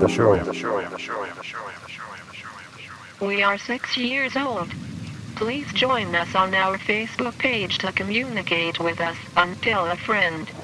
The show. We are six years old. Please join us on our Facebook page to communicate with us until a friend.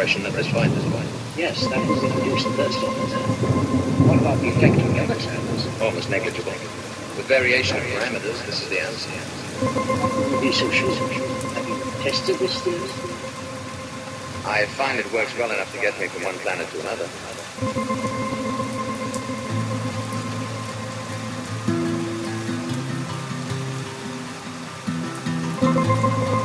Expression that was fine this fine. Yes, that will reduce the burst orbit. What about the effect on the other terms? Almost negligible. With variation of parameters, this is the answer. Be so sure. Have you tested this theory? I find it works well enough to get me from one planet to another. Tell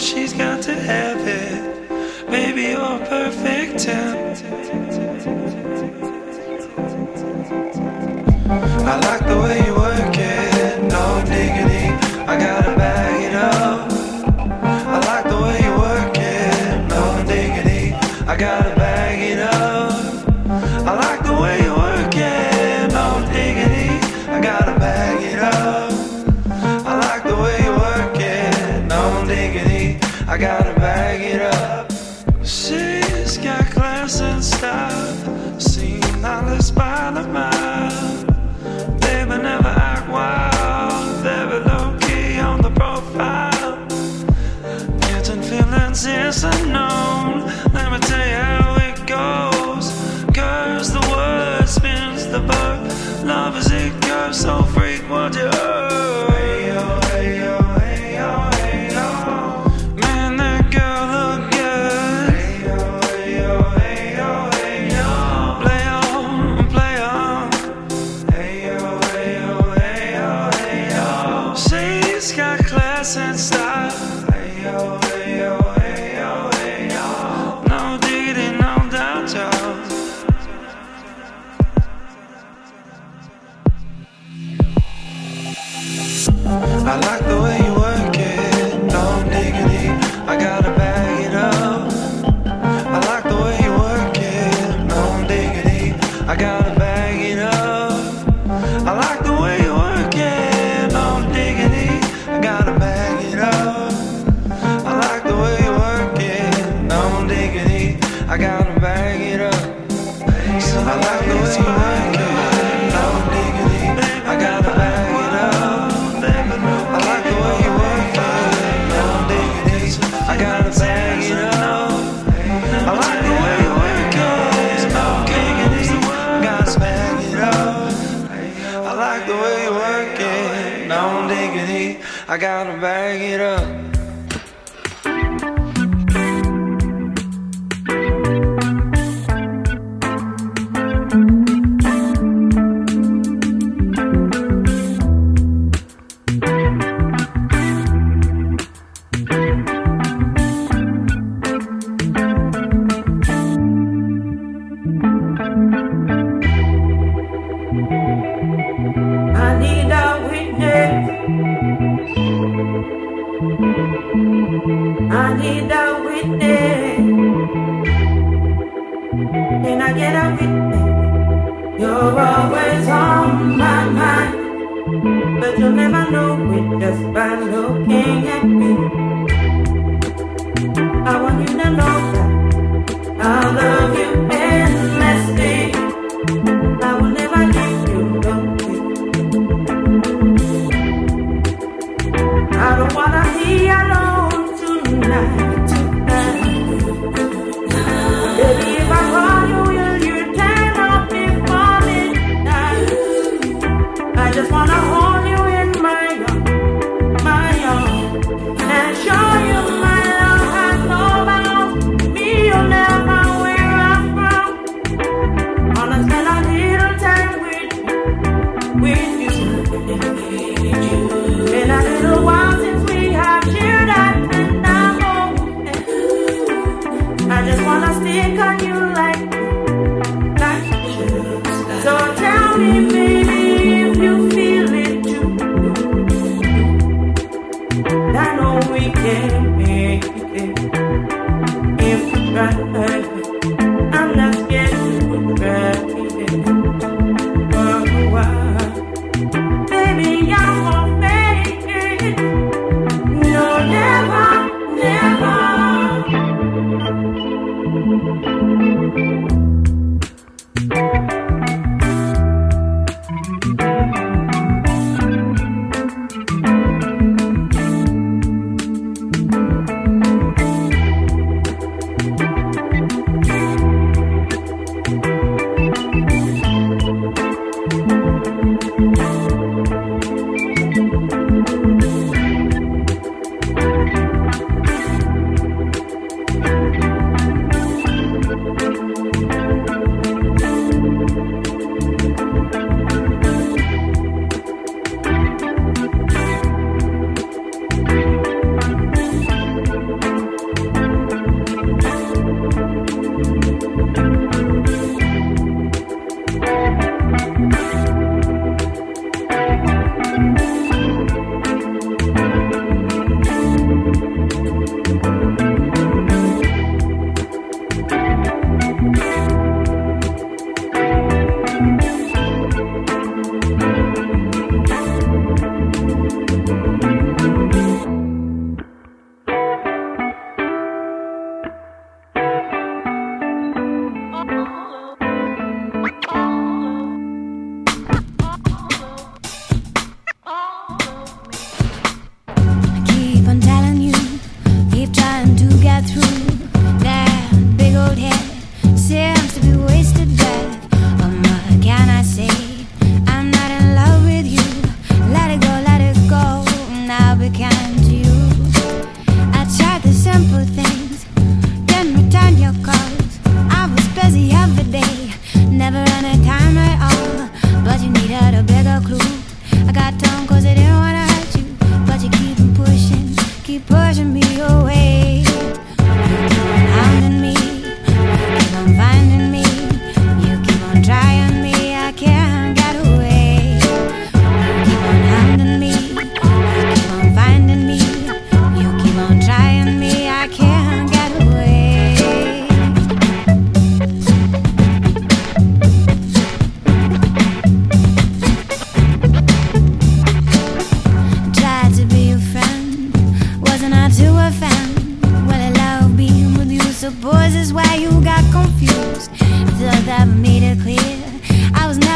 she's got to have it. Baby, you're perfect. I like the way you got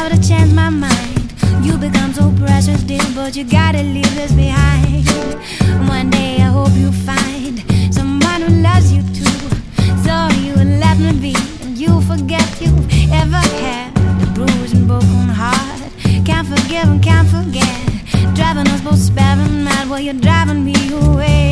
how to change my mind. You become so precious, dear, but you gotta leave this behind. One day I hope you find someone who loves you too. So you will let me be, and you forget you ever had a bruised and broken heart. Can't forgive and can't forget. Driving us both sparing mad while you're driving me away.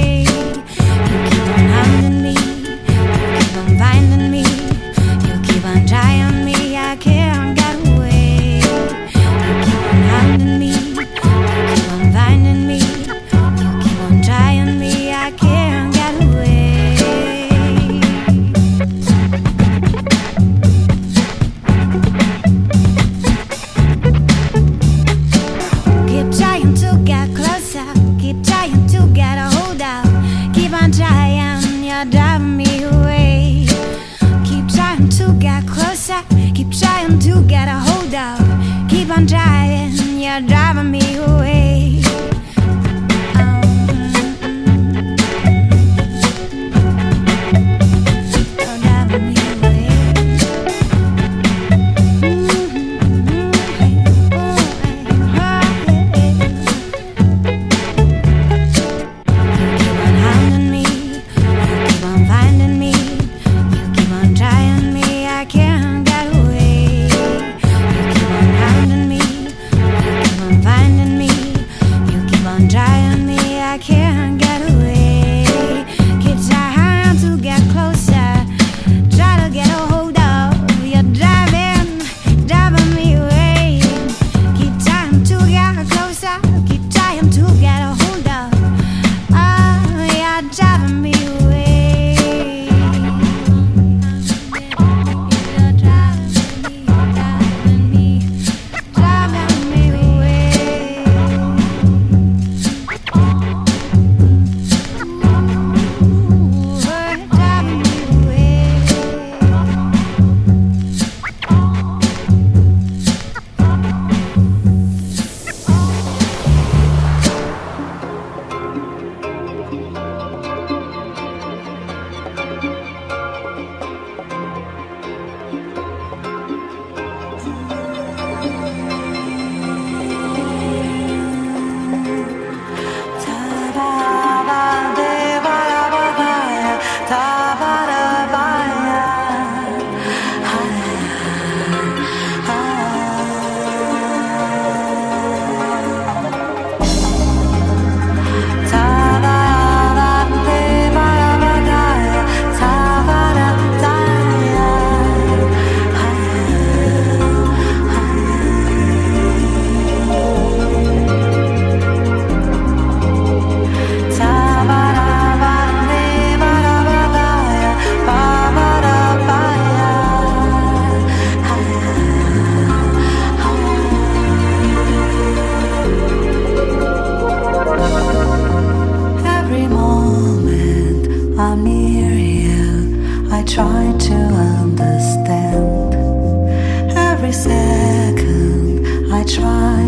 second I try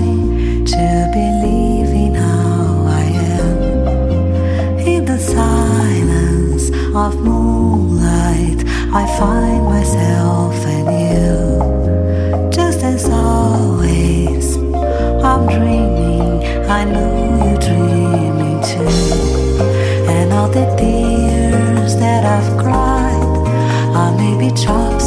to believe in how I am. In the silence of moonlight, I find myself and you. Just as always, I'm dreaming, I know you're dreaming too. And all the tears that I've cried are maybe drops.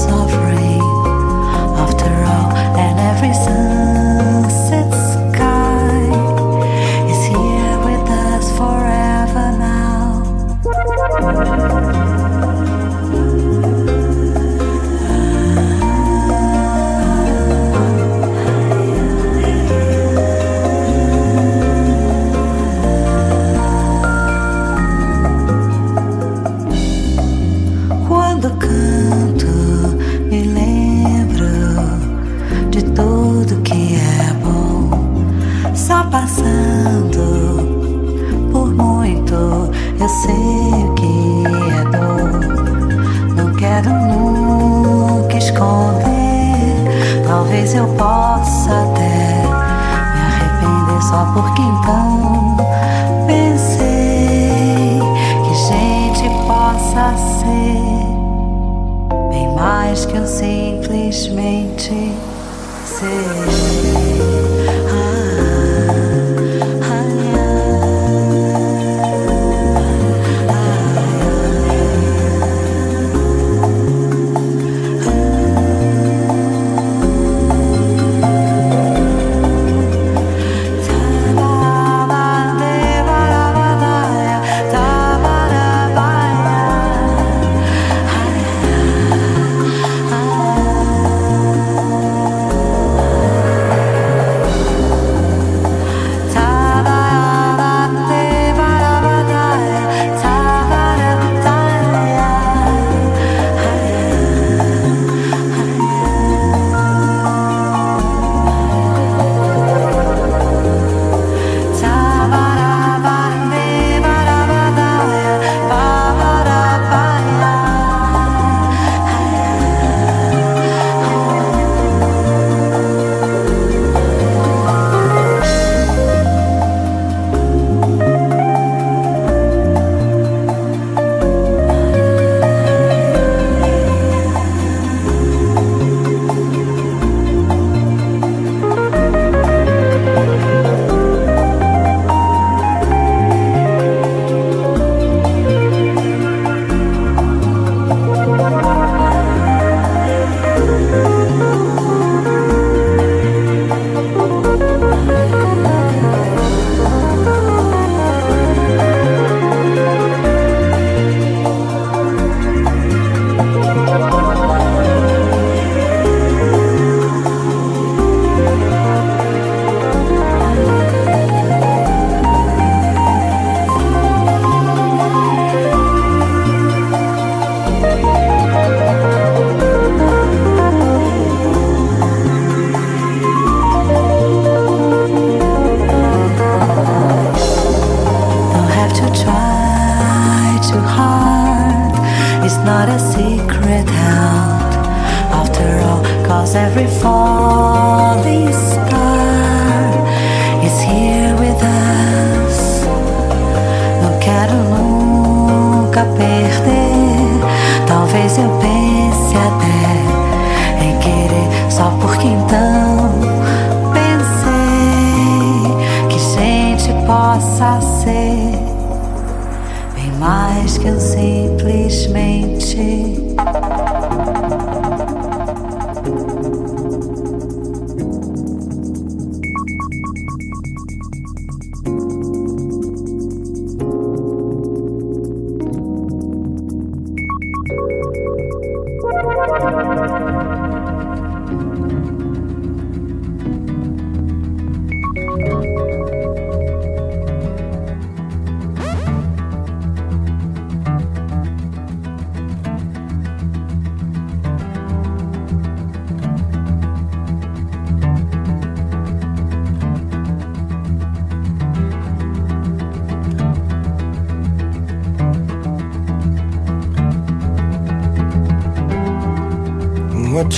Porque então pensei que gente possa ser bem mais que eu simplesmente ser.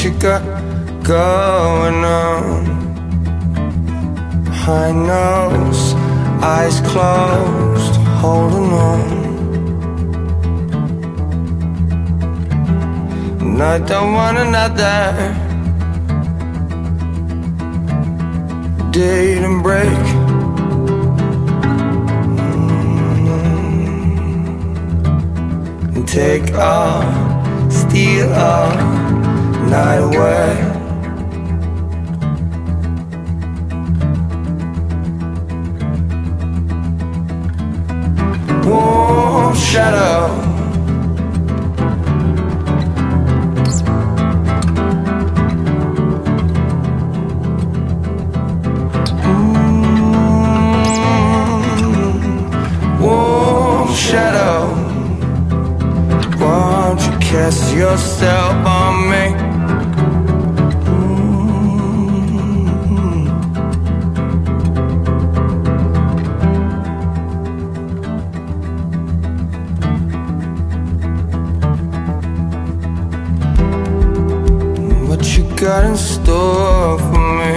You got going on. High nose, eyes closed, holding on. And I don't want another date and break. And take off, steal off night away. Warm shadow. Mm, warm shadow. Won't you cast yourself on me? Got in store for me.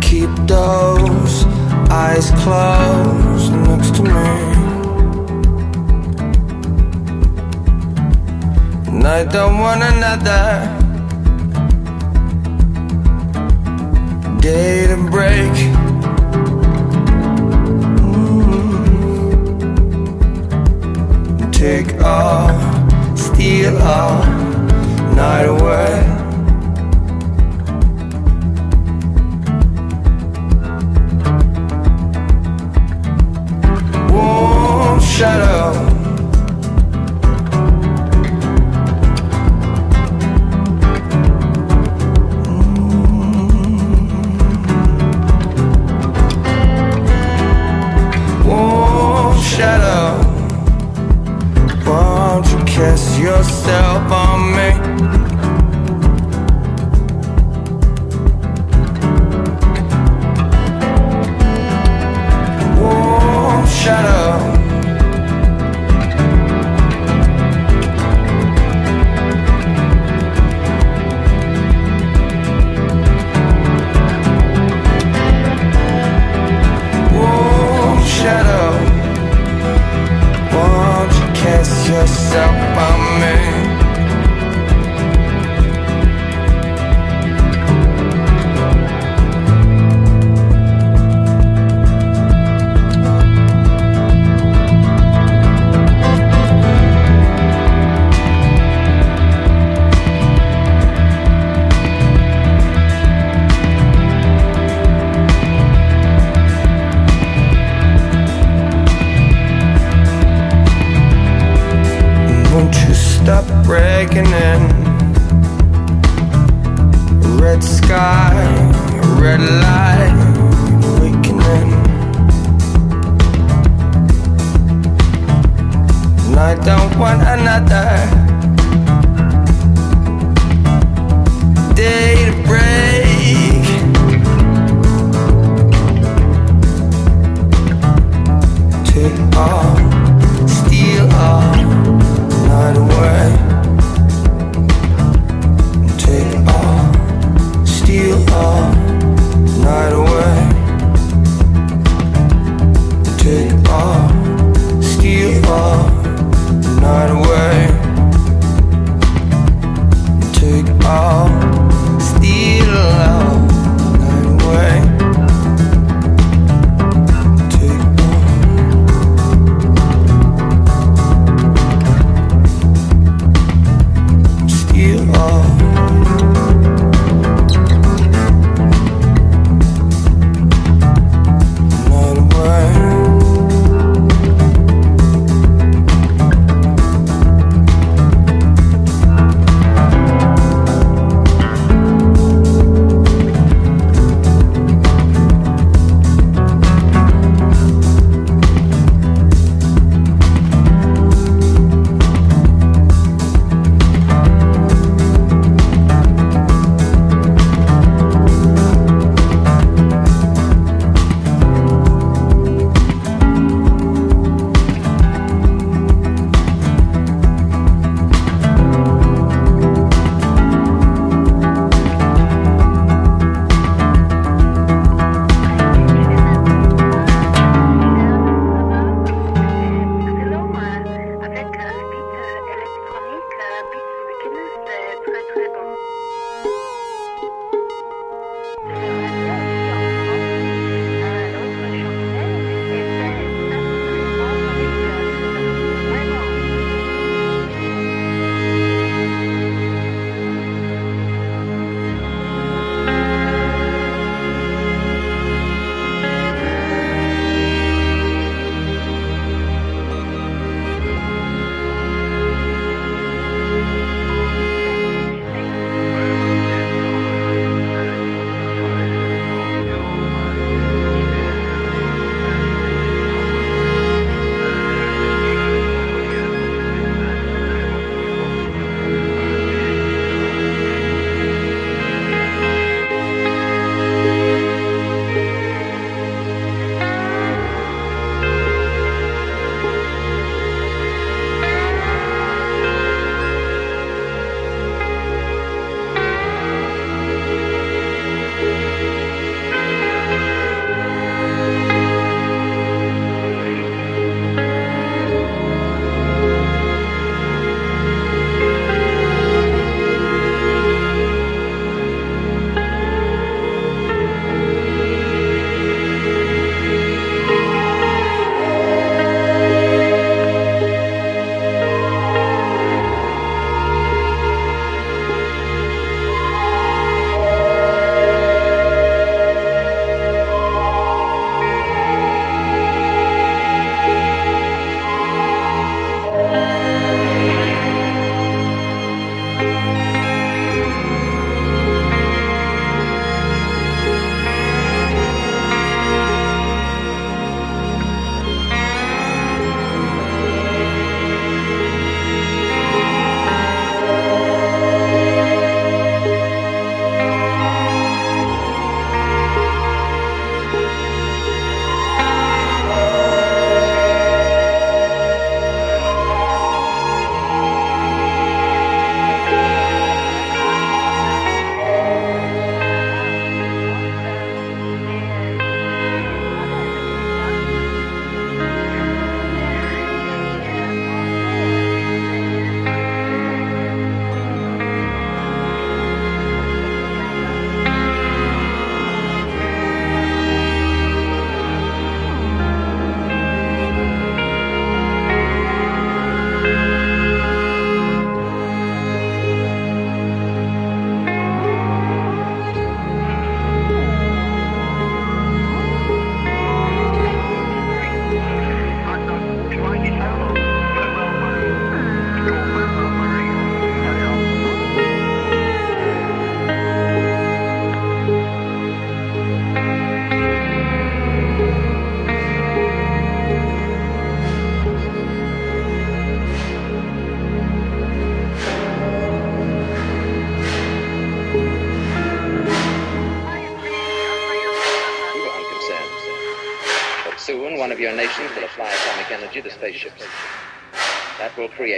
Keep those eyes closed next to me. And I don't want another day to break. Mm. Take all, steal all night away. Warm shadow.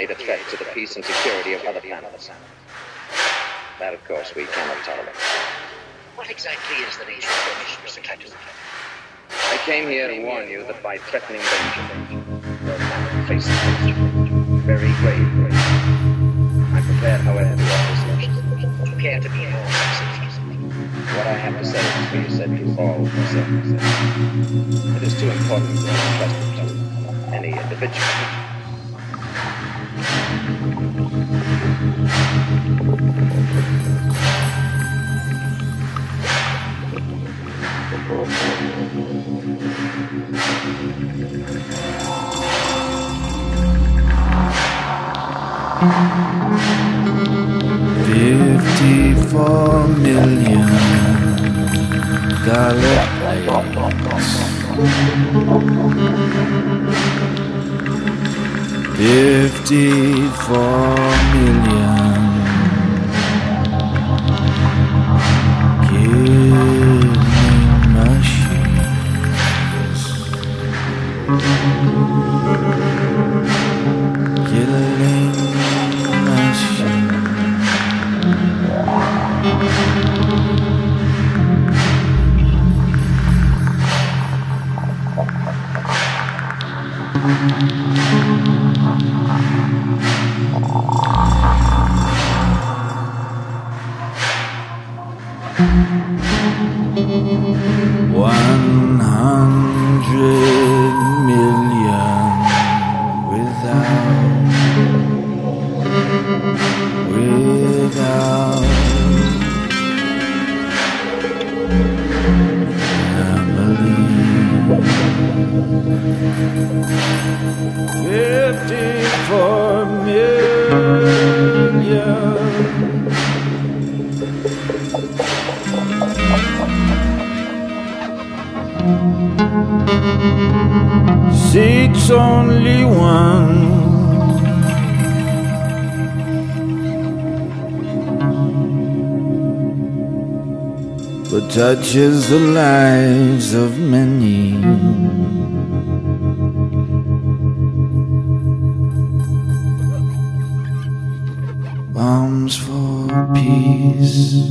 Create a threat to the peace and security of other planets. That, of course, we cannot tolerate. What exactly is the nature of your mission, Mr. Clayton? I came here to warn you that by threatening danger, your planet faces. Very grave danger. I'm prepared, however, to offer solutions. Care to be more? What I have to say is for you said to all concerned. It is too important to entrust it to any individual. Fifty-four million dollar Fifty-four million. Killing Fifty-four million. Seeks only one. Touches the lives of many. Bombs for peace.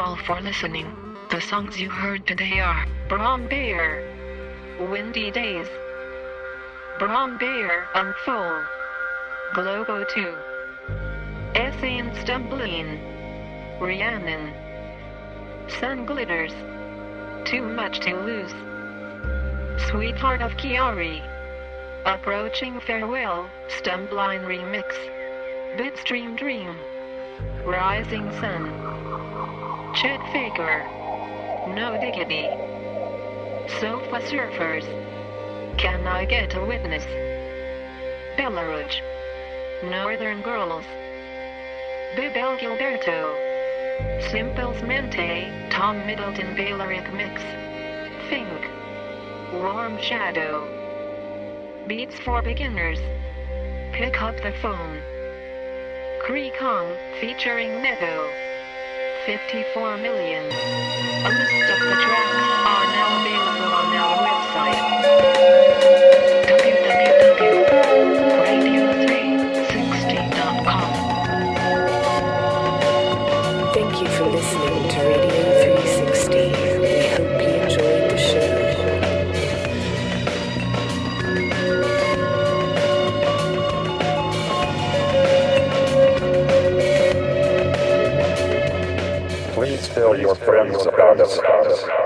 All for listening. The songs you heard today are Brom Bear, Windy Days, Brom Bear Unfold, Globo 2, Essaying Stumbling, Rhiannon, Sun Glitters, Too Much to Lose, Sweetheart of Kiari, Approaching Farewell, Stumbline Remix, Bitstream Dream, Rising Sun, Chet Faker, No Diggity, Sofa Surfers, Can I Get a Witness, Belarus, Northern Girls, Bebel Gilberto, Simplesmente, Tom Middleton Balearic Mix, Think, Warm Shadow, Beats for Beginners, Pick Up the Phone, Cree Kong featuring Neto, 54 million. A list of the tracks are Tell your friends about us.